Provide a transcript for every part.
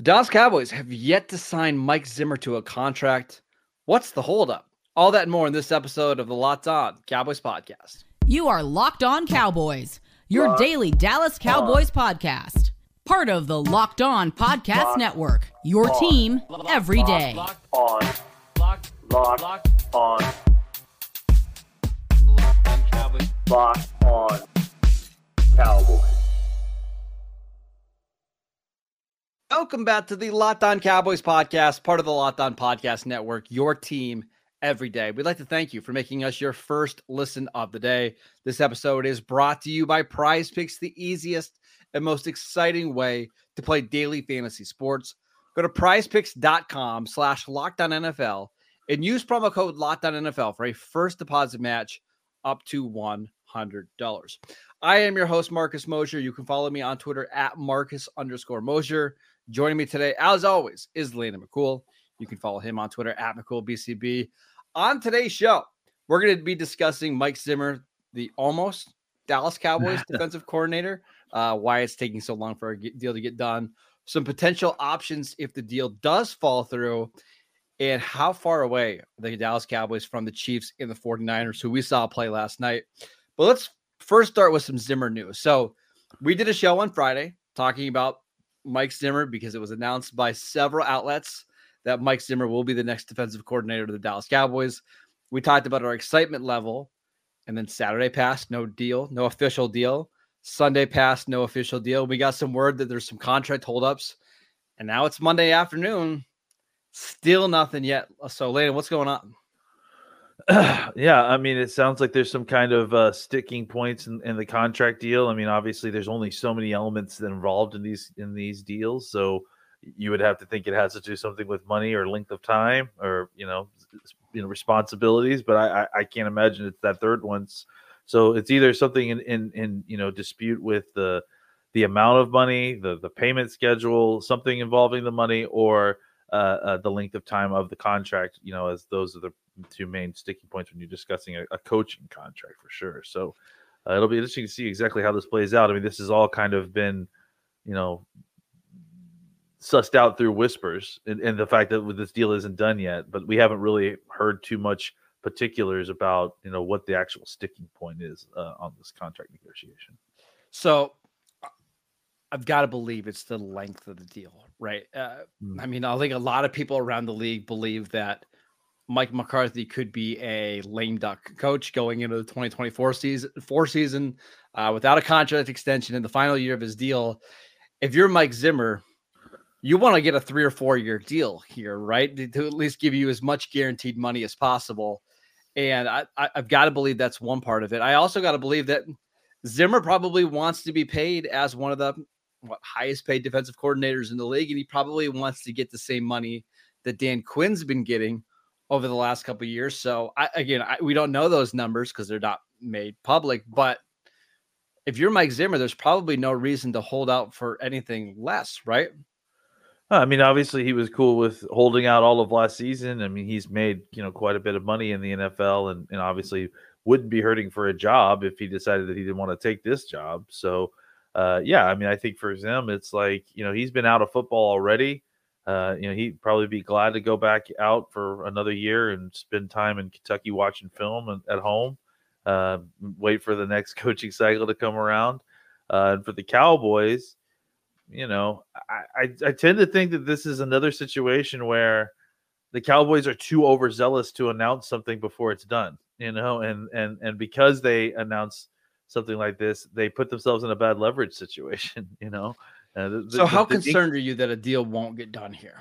The Dallas Cowboys have yet to sign Mike Zimmer to a contract. What's the holdup? All that and more in this episode of the Locked On Cowboys podcast. You are Locked On Cowboys, your Locked daily Dallas Cowboys podcast. Part of the Locked On Podcast Locked Network, your On. team every day. on Locked, lock on lock on Cowboys. Welcome back to the Locked On Cowboys podcast, part of the Locked On Podcast Network, your team every day. We'd like to thank you for making us your first listen of the day. This episode is brought to you by Prize Picks, the easiest and most exciting way to play daily fantasy sports. Go to prizepicks.com slash locked on and use promo code locked on for a first deposit match up to $100. I am your host, Marcus Mosher. You can follow me on Twitter at Marcus underscore Mosher. Joining me today, as always, is Landon McCool. You can follow him on Twitter at McCoolBCB. On today's show, we're going to be discussing Mike Zimmer, the almost Dallas Cowboys defensive coordinator, uh, why it's taking so long for a deal to get done, some potential options if the deal does fall through, and how far away the Dallas Cowboys from the Chiefs and the 49ers, who we saw play last night. But let's first start with some Zimmer news. So we did a show on Friday talking about Mike Zimmer because it was announced by several outlets that Mike Zimmer will be the next defensive coordinator to the Dallas Cowboys. We talked about our excitement level, and then Saturday passed, no deal, no official deal. Sunday passed, no official deal. We got some word that there's some contract holdups, and now it's Monday afternoon. Still nothing yet. So, Landon, what's going on? yeah, I mean, it sounds like there's some kind of uh, sticking points in, in the contract deal. I mean, obviously, there's only so many elements involved in these in these deals, so you would have to think it has to do something with money or length of time or you know, you know, responsibilities. But I, I, I can't imagine it's that third one's. So it's either something in, in in you know dispute with the the amount of money, the the payment schedule, something involving the money, or uh, uh, the length of time of the contract. You know, as those are the two main sticking points when you're discussing a, a coaching contract for sure. So uh, it'll be interesting to see exactly how this plays out. I mean, this has all kind of been, you know, sussed out through whispers and, and the fact that this deal isn't done yet, but we haven't really heard too much particulars about, you know, what the actual sticking point is uh, on this contract negotiation. So I've got to believe it's the length of the deal, right? Uh, Mm. I mean, I think a lot of people around the league believe that Mike McCarthy could be a lame duck coach going into the 2024 season, four season uh, without a contract extension in the final year of his deal. If you're Mike Zimmer, you want to get a three or four year deal here, right? To, at least give you as much guaranteed money as possible. And I, I, I've got to believe that's one part of it. I also got to believe that Zimmer probably wants to be paid as one of the what highest paid defensive coordinators in the league, and he probably wants to get the same money that Dan Quinn's been getting over the last couple years. So I, again, I, we don't know those numbers because they're not made public. But if you're Mike Zimmer, there's probably no reason to hold out for anything less, right? Uh, I mean, obviously, he was cool with holding out all of last season. I mean, he's made you know quite a bit of money in the NFL, and, and obviously wouldn't be hurting for a job if he decided that he didn't want to take this job. So, uh, yeah, I mean, I think for him, it's like you know he's been out of football already. Uh, you know, he'd probably be glad to go back out for another year and spend time in Kentucky watching film and at home. Uh, wait for the next coaching cycle to come around. Uh, and for the Cowboys, you know, I, I, I tend to think that this is another situation where the Cowboys are too overzealous to announce something before it's done, you know, and and and because they announce something like this, they put themselves in a bad leverage situation, you know. Uh, the- the- So how the- the- concerned are you that a deal won't get done here?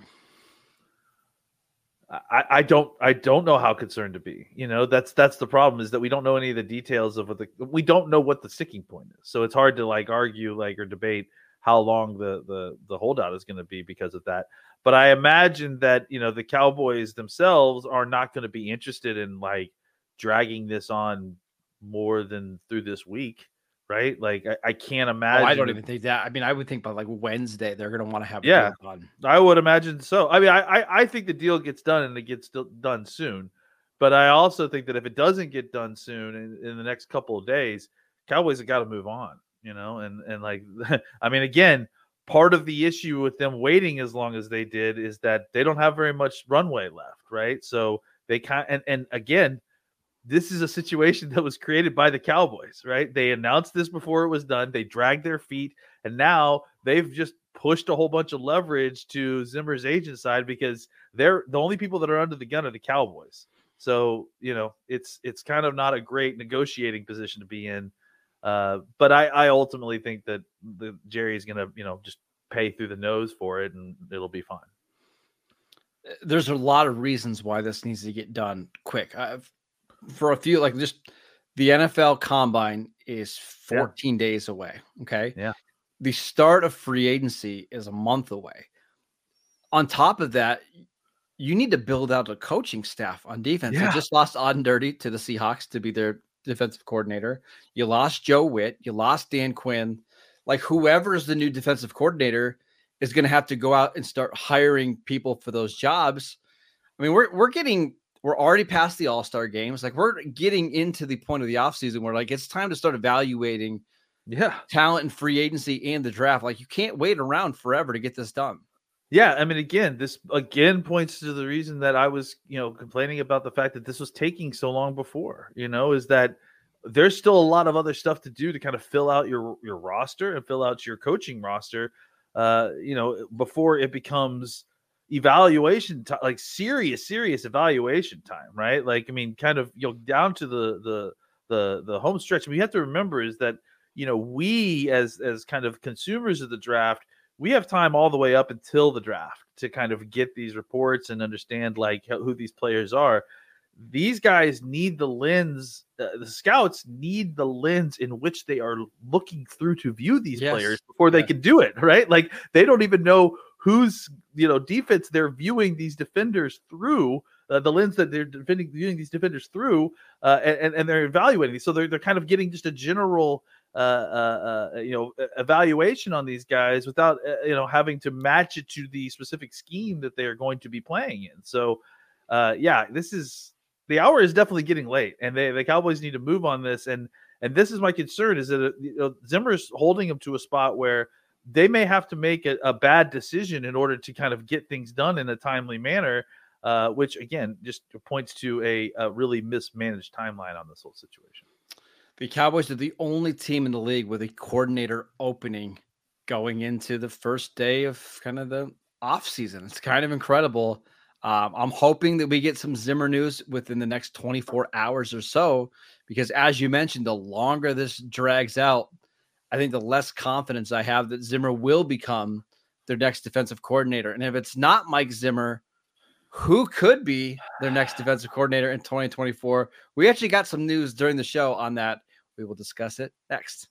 I, I don't I don't know how concerned to be. You know, that's that's the problem is that we don't know any of the details of what the we don't know what the sticking point is. So it's hard to like argue like or debate how long the the the holdout is going to be because of that. But I imagine that you know the Cowboys themselves are not going to be interested in like dragging this on more than through this week, right? Like I, I can't imagine. Oh, I don't even think that. I mean, I would think by like Wednesday they're going to want to have. Yeah. done. I would imagine so. I mean, I, I I think the deal gets done and it gets do- done soon. But I also think that if it doesn't get done soon in, in the next couple of days, Cowboys have got to move on. You know, and and like I mean, again, part of the issue with them waiting as long as they did is that they don't have very much runway left, right? So they kind and and again, this is a situation that was created by the Cowboys, right? They announced this before it was done. They dragged their feet, and now they've just pushed a whole bunch of leverage to Zimmer's agent side because they're the only people that are under the gun are the Cowboys. So you know, it's it's kind of not a great negotiating position to be in. Uh, but I, I ultimately think that the Jerry is going to you know just pay through the nose for it, and it'll be fine. There's a lot of reasons why this needs to get done quick. I've, for a few, like just the NFL Combine is Yeah. 14 days away. Okay. Yeah. The start of free agency is a month away. On top of that, you need to build out a coaching staff on defense. You just lost Aden Durde to the Seahawks to be their defensive coordinator. You lost Joe Whitt. You lost Dan Quinn. Like whoever is the new defensive coordinator is going to have to go out and start hiring people for those jobs. I mean, we're we're getting we're already past the All-Star games. Like we're getting into the point of the offseason where like it's time to start evaluating Yeah, talent and free agency and the draft. Like you can't wait around forever to get this done. Yeah, I mean, again, this again points to the reason that I was, you know, complaining about the fact that this was taking so long before. You know, is that there's still a lot of other stuff to do to kind of fill out your your roster and fill out your coaching roster. Uh, you know, before it becomes evaluation time, like serious, serious evaluation time, right? Like, I mean, kind of you know, down to the the the the home stretch. We have to remember is that you know we as as kind of consumers of the draft we have time all the way up until the draft to kind of get these reports and understand like who these players are these guys need the lens uh, the scouts need the lens in which they are looking through to view these Yes. players before they can do it right like they don't even know whose you know defense they're viewing these defenders through uh, the lens that they're defending viewing these defenders through uh, and, and- they're evaluating so they're, they're kind of getting just a general uh, uh, uh, you know evaluation on these guys without uh, you know having to match it to the specific scheme that they are going to be playing in. So yeah, this is the hour is definitely getting late, and they the Cowboys need to move on this. And and this is my concern is that you know, Zimmer's holding them to a spot where they may have to make a, a bad decision in order to kind of get things done in a timely manner. Uh, which again just points to a, a really mismanaged timeline on this whole situation. The Cowboys are the only team in the league with a coordinator opening going into the first day of kind of the off season. It's kind of incredible. Um, I'm hoping that we get some Zimmer news within the next 24 hours or so, because as you mentioned, the longer this drags out, I think the less confidence I have that Zimmer will become their next defensive coordinator. And if it's not Mike Zimmer, who could be their next defensive coordinator in 2024? We actually got some news during the show on that. We will discuss it next.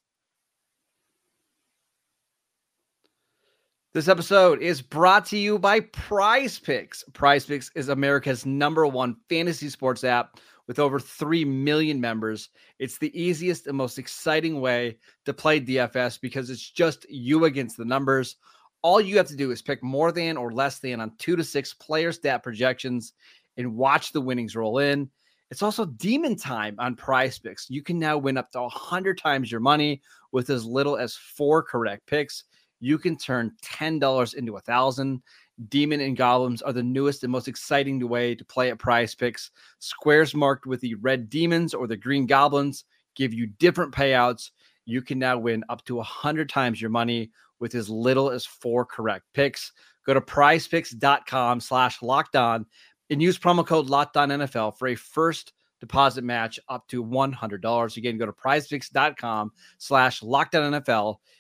This episode is brought to you by Prize Picks. Prize Picks is America's number one fantasy sports app with over 3 million members. It's the easiest and most exciting way to play DFS because it's just you against the numbers. All you have to do is pick more than or less than on two to six player stat projections and watch the winnings roll in. It's also demon time on prize picks. You can now win up to 100 times your money with as little as four correct picks. You can turn $10 into a thousand. Demon and goblins are the newest and most exciting way to play at prize picks. Squares marked with the red demons or the green goblins give you different payouts. You can now win up to 100 times your money with as little as four correct picks. Go to prizepicks.com slash locked on and use promo code locked on NFL for a first deposit match up to $100. Again, go to prizepicks.com slash locked on NFL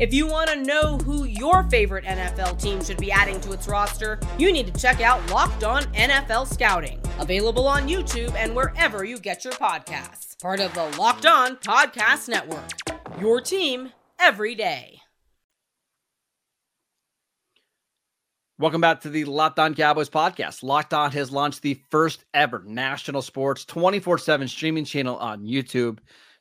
If you want to know who your favorite NFL team should be adding to its roster, you need to check out Locked On NFL Scouting, available on YouTube and wherever you get your podcasts. Part of the Locked On Podcast Network. Your team every day. Welcome back to the Locked On Cowboys podcast. Locked On has launched the first ever national sports 24 7 streaming channel on YouTube.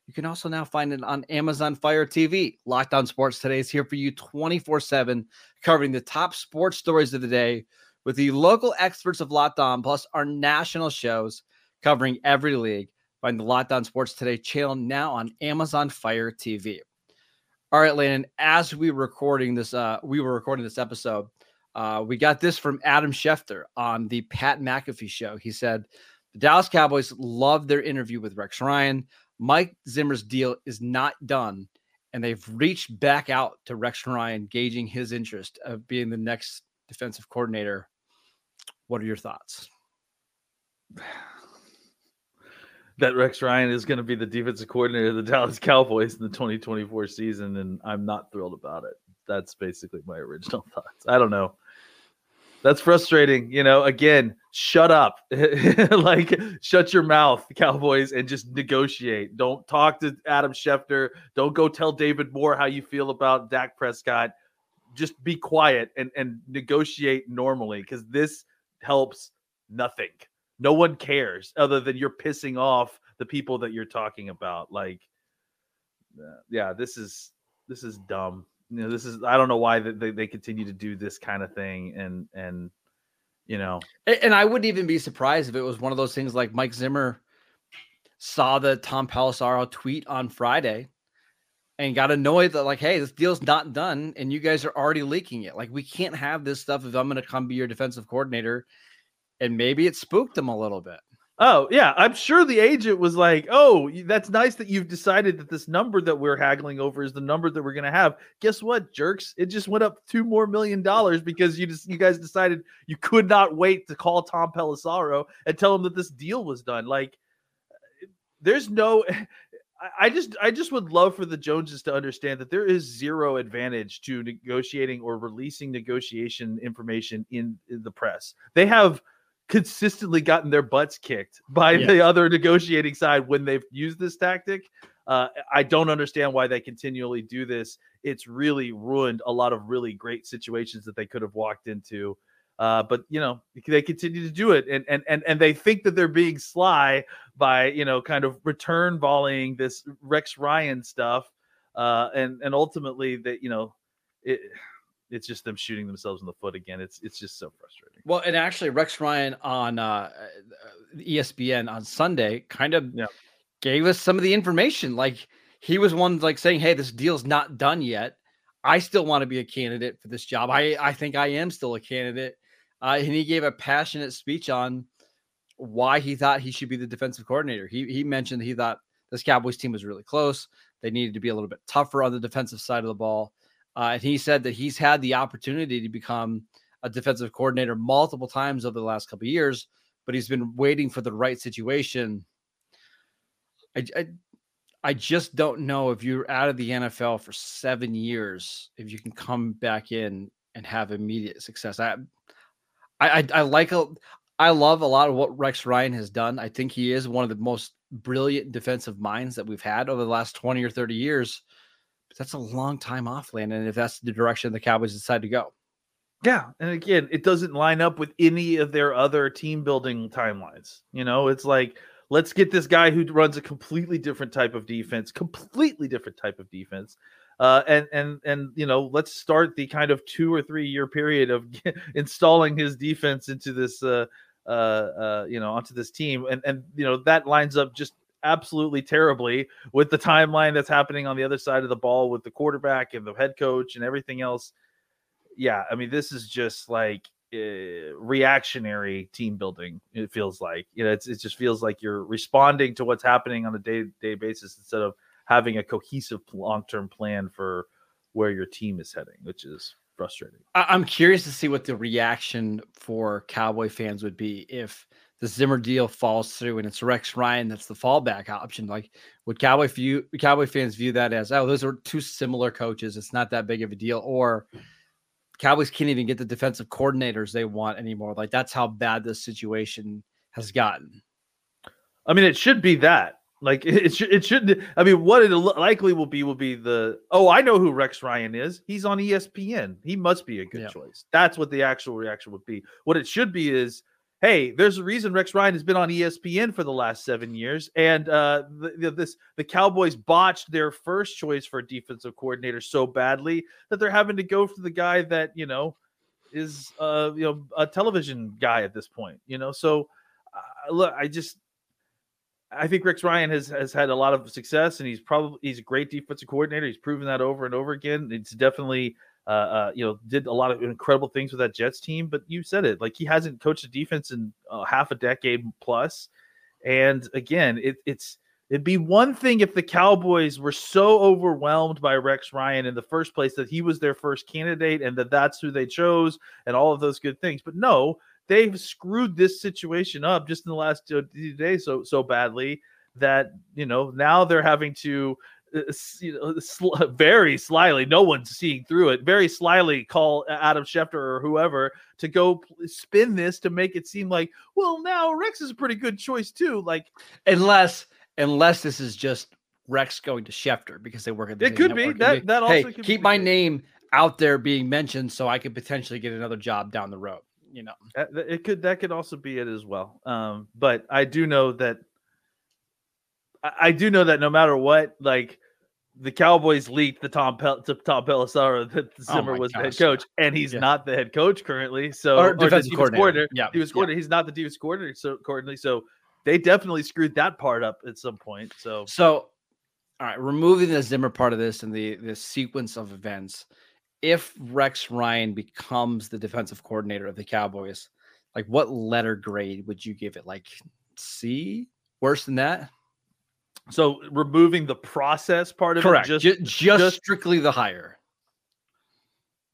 You can also now find it on Amazon Fire TV. Locked On Sports Today is here for you 24 7, covering the top sports stories of the day with the local experts of Locked On, plus our national shows covering every league. Find the Locked On Sports Today channel now on Amazon Fire TV. All right, Landon, as we were recording this, uh, we were recording this episode. Uh, we got this from Adam Schefter on the Pat McAfee show. He said the Dallas Cowboys loved their interview with Rex Ryan. Mike Zimmer's deal is not done, and they've reached back out to Rex Ryan, gauging his interest of being the next defensive coordinator. What are your thoughts? That Rex Ryan is going to be the defensive coordinator of the Dallas Cowboys in the 2024 season, and I'm not thrilled about it. That's basically my original thoughts. I don't know. That's frustrating. You know, again, shut up. like, shut your mouth, Cowboys, and just negotiate. Don't talk to Adam Schefter. Don't go tell David Moore how you feel about Dak Prescott. Just be quiet and, and negotiate normally because this helps nothing. No one cares other than you're pissing off the people that you're talking about. Like, uh, yeah, this is this is dumb you know this is i don't know why they, they continue to do this kind of thing and and you know? And i wouldn't even be surprised if it was one of those things like mike zimmer saw the tom pelissero tweet on friday and got annoyed that like hey this deal's not done and you guys are already leaking it. Like we can't have this stuff if i'm going to come be your defensive coordinator. And maybe it spooked him a little bit Oh, yeah. I'm sure the agent was like, oh, that's nice that you've decided that this number that we're haggling over is the number that we're going to have. Guess what, jerks? It just went up two more million dollars because you just, you guys decided you could not wait to call Tom Pelissero and tell him that this deal was done. Like, uh, there's no. I just I just would love for the Joneses to understand that there is zero advantage to negotiating or releasing negotiation information in, in the press. They have consistently gotten their butts kicked by yeah. the other negotiating side when they've used this tactic. Uh, I don't understand why they continually do this. It's really ruined a lot of really great situations that they could have walked into. Uh, but you know they continue to do it, and and and and they think that they're being sly by you know kind of return volleying this Rex Ryan stuff, uh, and and ultimately that you know it it's just them shooting themselves in the foot again. It's it's just so frustrating. Well, and actually, Rex Ryan on uh, uh ESPN on Sunday kind of yeah. gave us some of the information. Like he was one like saying, "Hey, this deal's not done yet. I still want to be a candidate for this job. I I think I am still a candidate." Uh, and he gave a passionate speech on why he thought he should be the defensive coordinator. He he mentioned he thought this Cowboys team was really close. They needed to be a little bit tougher on the defensive side of the ball. Uh, and he said that he's had the opportunity to become a defensive coordinator multiple times over the last couple of years, but he's been waiting for the right situation. I, I, I just don't know if you're out of the NFL for seven years, if you can come back in and have immediate success. I, I, I like a, I love a lot of what Rex Ryan has done. I think he is one of the most brilliant defensive minds that we've had over the last 20 or 30 years that's a long time off, Landon. If that's the direction the Cowboys decide to go. Yeah, and again, it doesn't line up with any of their other team building timelines. You know, it's like let's get this guy who runs a completely different type of defense, completely different type of defense. Uh, and and and you know, let's start the kind of two or three year period of installing his defense into this, uh, uh, uh, you know, onto this team, and and you know that lines up just absolutely terribly with the timeline that's happening on the other side of the ball with the quarterback and the head coach and everything else. Yeah, I mean, this is just like uh, reactionary team building. It feels like you know, it's, it just feels like you're responding to what's happening on a day to day basis instead of having a cohesive long term plan for where your team is heading, which is frustrating. I'm curious to see what the reaction for Cowboy fans would be if the Zimmer deal falls through and it's Rex Ryan that's the fallback option. Like, would Cowboy view Cowboy fans view that as oh, those are two similar coaches? It's not that big of a deal, or Cowboys can't even get the defensive coordinators they want anymore. Like that's how bad this situation has gotten. I mean, it should be that. Like it should. It should. I mean, what it likely will be will be the. Oh, I know who Rex Ryan is. He's on ESPN. He must be a good Yeah. choice. That's what the actual reaction would be. What it should be is, hey, there's a reason Rex Ryan has been on ESPN for the last seven years, and uh, the, the, this the Cowboys botched their first choice for a defensive coordinator so badly that they're having to go for the guy that you know is uh you know a television guy at this point. You know, so uh, look, I just I think Rex Ryan has has had a lot of success, and he's probably he's a great defensive coordinator. He's proven that over and over again. It's definitely uh, uh, you know did a lot of incredible things with that Jets team. But you said it like he hasn't coached a defense in uh, half a decade plus. And again, it, it's it'd be one thing if the Cowboys were so overwhelmed by Rex Ryan in the first place that he was their first candidate and that that's who they chose and all of those good things. But no, they've screwed this situation up just in the last uh, few days so so badly that you know now they're having to uh, you know, sl- very slyly no one's seeing through it very slyly call adam schefter or whoever to go spin this to make it seem like well now rex is a pretty good choice too like Unless unless this is just Rex going to Schefter because they work at the It could be. That- that also hey, could keep my case. name out there being mentioned so I could potentially get another job down the road. You know, it could that could also be it as well um but i do know that I, I do know that no matter what like the Cowboys leaked the Tom Pel- to Tom Pelissero that Oh Zimmer my was the head coach, and he's Yeah. not the head coach currently. So Or or defensive defensive coordinator. Yeah, Defensive yeah. coordinator. He's not the defense coordinator so currently. So they definitely screwed that part up at some point. So So, all right, removing the Zimmer part of this and the the sequence of events, if Rex Ryan becomes the defensive coordinator of the Cowboys, like what letter grade would you give it? Like C? Worse than that? So removing the process part of Correct. it, Just, just just, just- strictly the hire.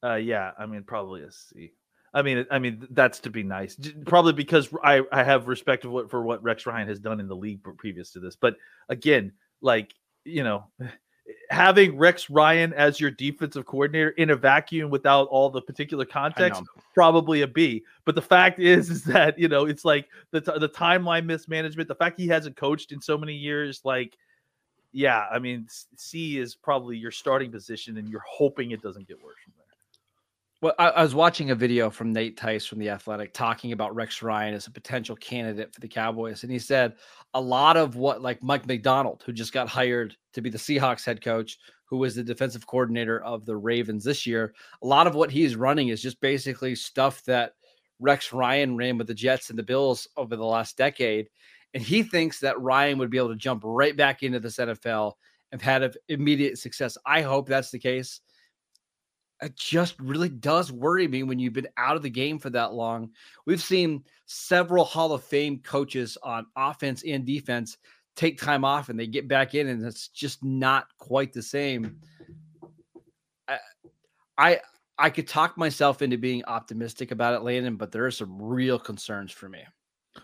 Uh, yeah, I mean, probably a C. I mean, I mean, that's to be nice. Probably because I I have respect of what for what Rex Ryan has done in the league previous to this. But again, like you know, having Rex Ryan as your defensive coordinator in a vacuum without all the particular context, probably a B. But the fact is, is that you know, it's like the t- the timeline mismanagement. The fact he hasn't coached in so many years, like. Yeah, I mean, C is probably your starting position, and you're hoping it doesn't get worse from there. Well, I, I was watching a video from Nate Tice from the Athletic talking about Rex Ryan as a potential candidate for the Cowboys, and he said a lot of what, like Mike Macdonald, who just got hired to be the Seahawks head coach, who was the defensive coordinator of the Ravens this year, a lot of what he's running is just basically stuff that Rex Ryan ran with the Jets and the Bills over the last decade, and he thinks that Ryan would be able to jump right back into this NFL and had a- immediate success. I hope that's the case it just really does worry me when you've been out of the game for that long. We've seen several Hall of Fame coaches on offense and defense take time off and they get back in, and it's just not quite the same. I, I, I could talk myself into being optimistic about it, Landon, but there are some real concerns for me.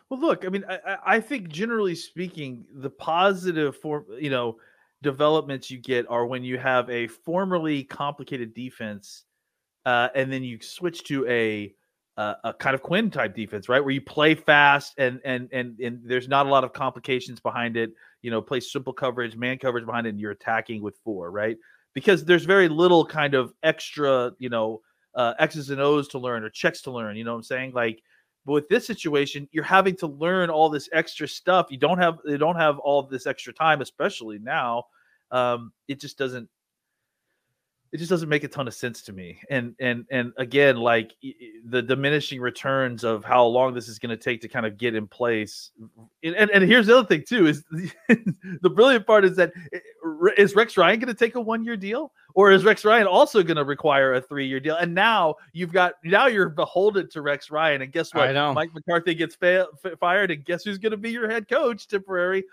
Well, look, I mean, I, I- I think generally speaking, the positive for you know developments you get are when you have a formerly complicated defense, uh, and then you switch to a uh, a kind of Quinn type defense, right, where you play fast and and and and there's not a lot of complications behind it. You know, play simple coverage, man coverage behind it, and you're attacking with four, right? Because there's very little kind of extra, you know, uh, X's and O's to learn or checks to learn. You know what I'm saying? Like but with this situation, you're having to learn all this extra stuff. You don't have they don't have all this extra time, especially now. Um, it just doesn't it just doesn't make a ton of sense to me. And and and again, like the diminishing returns of how long this is going to take to kind of get in place. And, and and here's the other thing too is the brilliant part is that eh, is Rex Ryan going to take a one year deal, or is Rex Ryan also going to require a three year deal? And now you've got now you're beholden to Rex Ryan, and guess what? I know. Mike McCarthy gets fa- fired, and guess who's going to be your head coach temporary?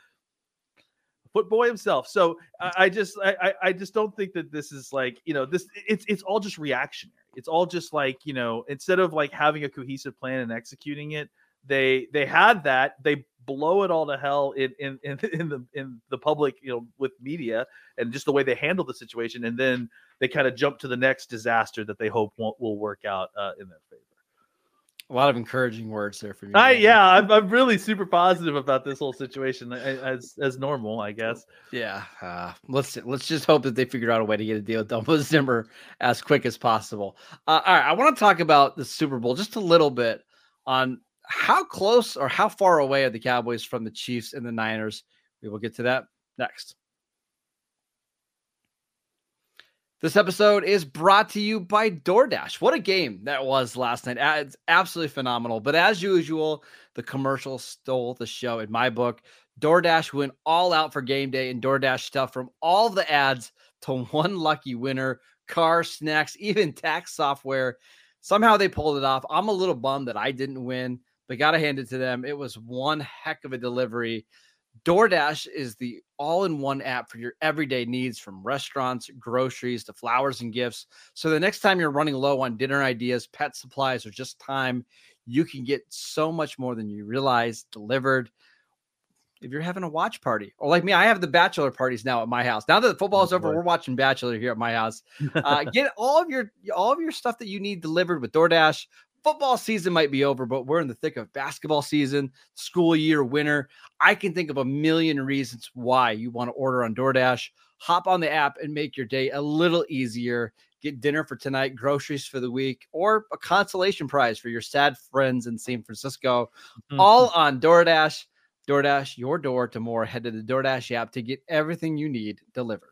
Footboy himself. So I, I just I I just don't think that this is like you know this it's it's all just reactionary. It's all just like you know instead of like having a cohesive plan and executing it, they they had that they blow it all to hell in in in, in the in the public you know with media and just the way they handle the situation, and then they kind of jump to the next disaster that they hope won't, will work out uh, in their favor. A lot of encouraging words there for you. I yeah, I'm, I'm really super positive about this whole situation as as normal, I guess. Yeah, uh, let's let's just hope that they figure out a way to get a deal done with Zimmer as quick as possible. Uh, all right, I want to talk about the Super Bowl just a little bit on how close or how far away are the Cowboys from the Chiefs and the Niners. We will get to that next. This episode is brought to you by DoorDash. What a game that was last night. It's absolutely phenomenal. But as usual, the commercial stole the show in my book. DoorDash went all out for game day and DoorDash stuff from all the ads to one lucky winner, car, snacks, even tax software. Somehow they pulled it off. I'm a little bummed that I didn't win, but got to hand it to them. It was one heck of a delivery. DoorDash is the all in one app for your everyday needs from restaurants, groceries to flowers and gifts. So the next time you're running low on dinner ideas, pet supplies, or just time, you can get so much more than you realize delivered. If you're having a watch party, or like me, I have the bachelor parties now at my house. Now that the football is over, boy. we're watching Bachelor here at my house. Uh, get all of your all of your stuff that you need delivered with DoorDash. Football season might be over, but we're in the thick of basketball season, school year, winter. I can think of a million reasons why you want to order on DoorDash. Hop on the app and make your day a little easier. Get dinner for tonight, groceries for the week, or a consolation prize for your sad friends in San Francisco. All mm-hmm. on DoorDash. DoorDash, your door to more. Head to the DoorDash app to get everything you need delivered.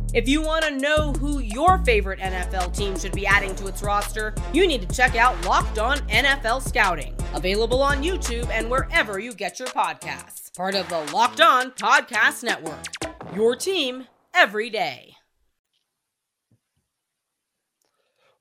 If you want to know who your favorite NFL team should be adding to its roster, you need to check out Locked On NFL Scouting, available on YouTube and wherever you get your podcasts. Part of the Locked On Podcast Network. Your team every day.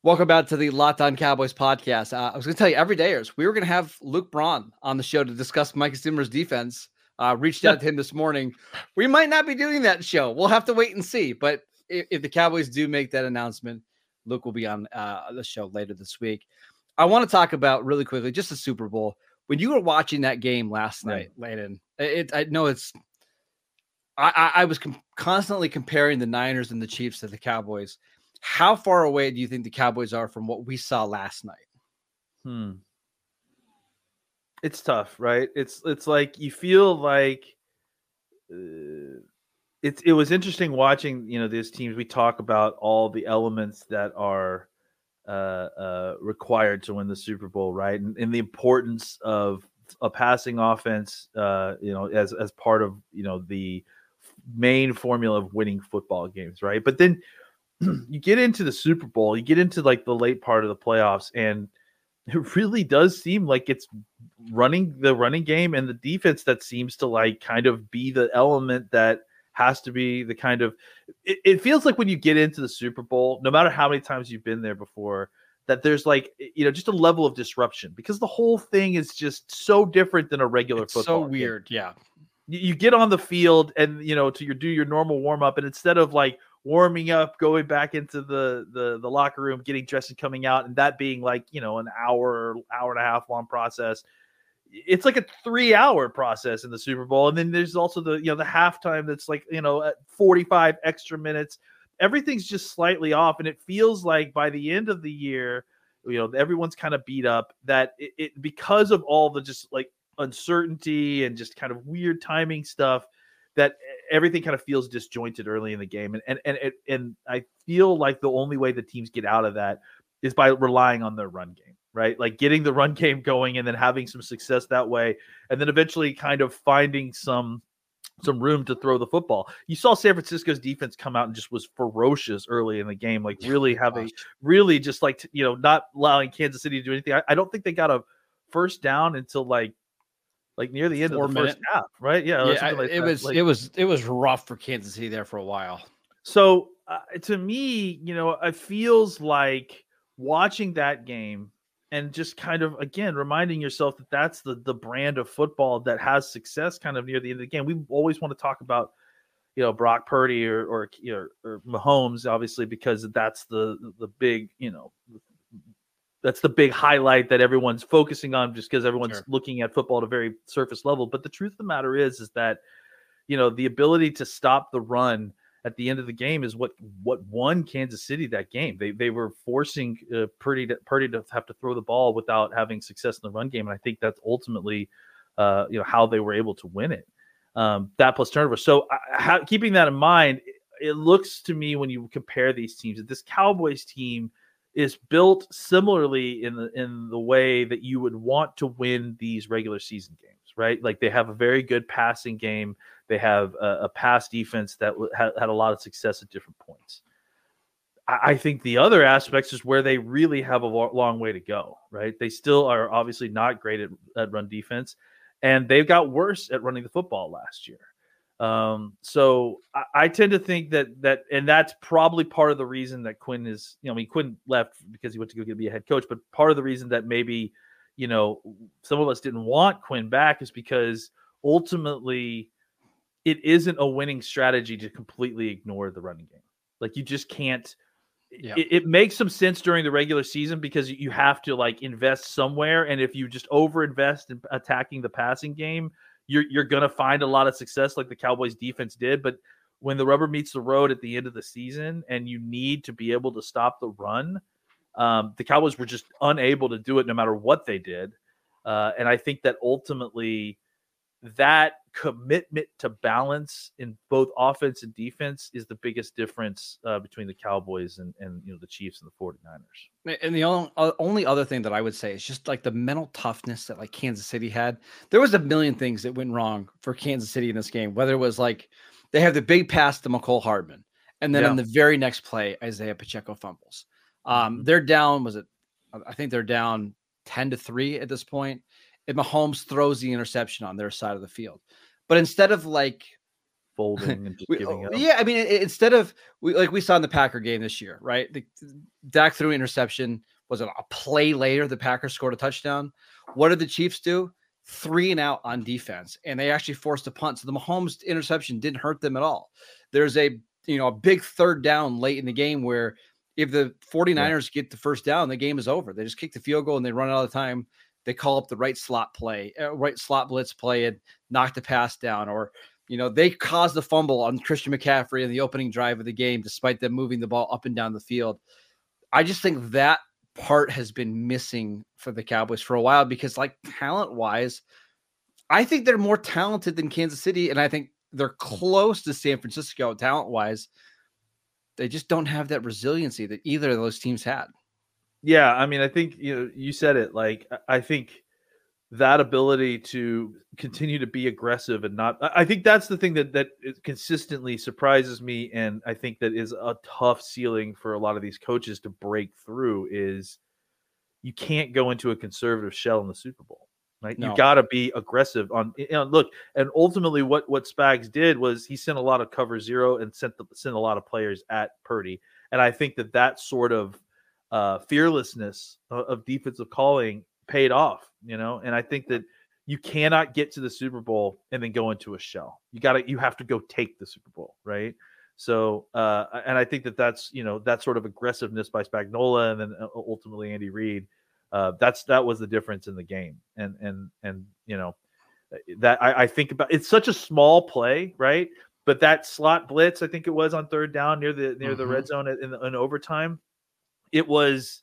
Welcome back to the Locked On Cowboys podcast. Uh, I was going to tell you, every dayers, we were going to have Luke Braun on the show to discuss Mike Zimmer's defense. Uh, reached out to him this morning. We might not be doing that show. We'll have to wait and see. But if, if the Cowboys do make that announcement, Luke will be on uh, the show later this week. I want to talk about really quickly just the Super Bowl. When you were watching that game last night, Landon, it, I know it's. I, I, I was com- constantly comparing the Niners and the Chiefs to the Cowboys. How far away do you think the Cowboys are from what we saw last night? Hmm. It's tough, right? It's it's like you feel like uh, it's it was interesting watching you know these teams. We talk about all the elements that are uh, uh, required to win the Super Bowl, right? And, and the importance of a passing offense, uh, you know, as as part of you know the main formula of winning football games, right? But then you get into the Super Bowl, you get into like the late part of the playoffs, and it really does seem like it's running the running game and the defense that seems to like kind of be the element that has to be the kind of it, it feels like when you get into the Super Bowl, no matter how many times you've been there before, that there's like you know just a level of disruption because the whole thing is just so different than a regular It's football. so game weird. Yeah. you, you get on the field and you know to your do your normal warm up and instead of like warming up going back into the the the locker room getting dressed and coming out and that being like you know an hour hour and a half long process it's like a three hour process in the super bowl and then there's also the you know the halftime that's like you know at 45 extra minutes. Everything's just slightly off and it feels like by the end of the year you know everyone's kind of beat up that it, it because of all the just like uncertainty and just kind of weird timing stuff that everything kind of feels disjointed early in the game and and and, and I feel like the only way the teams get out of that is by relying on their run game right like getting the run game going and then having some success that way and then eventually kind of finding some some room to throw the football. You saw San Francisco's defense come out and just was ferocious early in the game, like really having really just like you know not allowing Kansas City to do anything. I, I don't think they got a first down until like like near the end Four of the first half, right? Yeah, Yeah, I- like it that. was Like- it was it was rough for Kansas City there for a while. So uh, to me, you know, it feels like watching that game and just kind of again reminding yourself that that's the the brand of football that has success kind of near the end of the game. We always want to talk about you know Brock Purdy or or you know, or Mahomes obviously because that's the the big, you know, that's the big highlight that everyone's focusing on just because everyone's Sure. looking at football at a very surface level. But the truth of the matter is, is that you know the ability to stop the run at the end of the game is what what won Kansas City that game. They they were forcing uh, Purdy to, Purdy to have to throw the ball without having success in the run game, and I think that's ultimately uh, you know how they were able to win it. Um, that plus turnover. So I, ha- keeping that in mind, it, it looks to me when you compare these teams that this Cowboys team is built similarly in the in the way that you would want to win these regular season games, right? Like they have a very good passing game. They have a, a pass defense that w- had, had a lot of success at different points. I, I think the other aspects is where they really have a lo- long way to go, right? They still are obviously not great at, at run defense, and they've got worse at running the football last year. Um, so I, I tend to think that that, and that's probably part of the reason that Quinn is, you know, I mean, Quinn left because he went to go get be a head coach, but part of the reason that maybe, you know, some of us didn't want Quinn back is because ultimately it isn't a winning strategy to completely ignore the running game. Like you just can't. Yeah. It, it makes some sense during the regular season because you have to like invest somewhere, and if you just over invest in attacking the passing game, you're you're gonna find a lot of success like the Cowboys defense did. But when the rubber meets the road at the end of the season, and you need to be able to stop the run, um, the Cowboys were just unable to do it no matter what they did. Uh, and I think that ultimately that commitment to balance in both offense and defense is the biggest difference uh, between the Cowboys and, and you know the Chiefs and the 49ers. And the only, uh, only other thing that I would say is just like the mental toughness that like Kansas City had. There was a million things that went wrong for Kansas City in this game. Whether it was like they have the big pass to Mecole Hardman, and then Yeah. on the very next play, Isaiah Pacheco fumbles. Um, Mhm. they're down. Was it? I think they're down ten to three at this point, and Mahomes throws the interception on their side of the field. But instead of like Folding and just we- giving up. yeah, I mean, instead of we like we saw in the Packer game this year, right? The, Dak threw an interception. Was it a play later? The Packers scored a touchdown. What did the Chiefs do? Three and out on defense, and they actually forced a punt. So the Mahomes interception didn't hurt them at all. There's a you know a big third down late in the game where if the 49ers get the first down, the game is over. They just kick the field goal and they run out of time. They call up the right slot play, uh, right slot blitz play, and knock the pass down, or you know, they caused the fumble on Christian McCaffrey in the opening drive of the game, despite them moving the ball up and down the field. I just think that part has been missing for the Cowboys for a while because, like, talent wise, I think they're more talented than Kansas City, and I think they're close to San Francisco talent wise. They just don't have that resiliency that either of those teams had. Yeah, I mean, I think you know you said it. Like, I- think that ability to continue to be aggressive and not. I think that's the thing that that is- consistently surprises me, and I think that is a tough ceiling for a lot of these coaches to break through. Is you can't go into a conservative shell in the Super Bowl. Right, No. you got to be aggressive on. Eh, you know, look, and ultimately, what what Spags did was he sent a lot of cover zero and sent the, sent a lot of players at Purdy, and I think that that sort of uh, fearlessness of, of defensive calling paid off, you know. And I think that you cannot get to the Super Bowl and then go into a shell. You got to, you have to go take the Super Bowl, right? So, uh, and I think that that's you know that sort of aggressiveness by Spagnuolo and then uh, ultimately Andy Reid. Uh, that's that was the difference in the game, and and and you know that I, I think about it's such a small play, right? But that slot blitz, I think it was on third down near the near the Mhm. red zone in, in overtime it was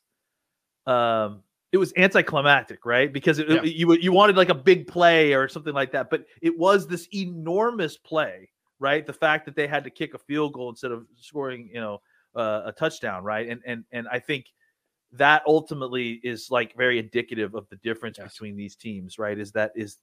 um it was anticlimactic right because it, Yeah. you you wanted like a big play or something like that but it was this enormous play right the fact that they had to kick a field goal instead of scoring you know uh, a touchdown right and and and i think that ultimately is like very indicative of the difference Yes. between these teams right is that is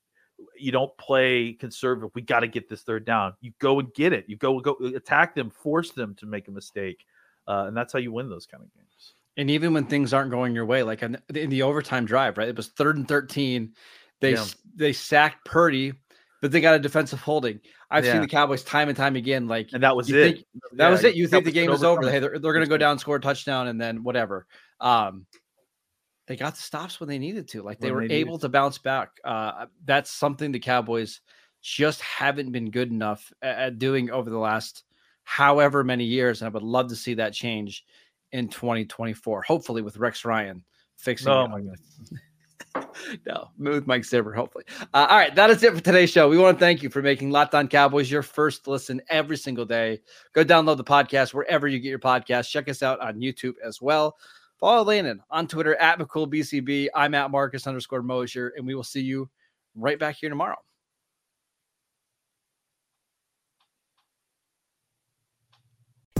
you don't play conservative. We got to get this third down. You go and get it. You go go attack them, force them to make a mistake, uh, and that's how you win those kind of games. And even when things aren't going your way, like in, in the overtime drive, right? It was third and thirteen. They Yeah. they sacked Purdy, but they got a defensive holding. I've Yeah. seen the Cowboys time and time again. Like And that was it. think- that was it. You think the game is over? Hey, they're, they're going to go down, score a touchdown, and then whatever. Um, they got the stops when they needed to. Like they When were they able to bounce back. Uh, that's something the Cowboys just haven't been good enough at, at doing over the last however many years. And I would love to see that change in 2024. Hopefully, with Rex Ryan fixing. Oh it. my god. no, with Mike Zimmer, hopefully. Uh, all right, that is it for today's show. We want to thank you for making Locked On Cowboys your first listen every single day. Go download the podcast wherever you get your podcast. Check us out on YouTube as well. Follow Landon on Twitter at McCoolBCB. I'm at Marcus underscore Mosher, and we will see you right back here tomorrow.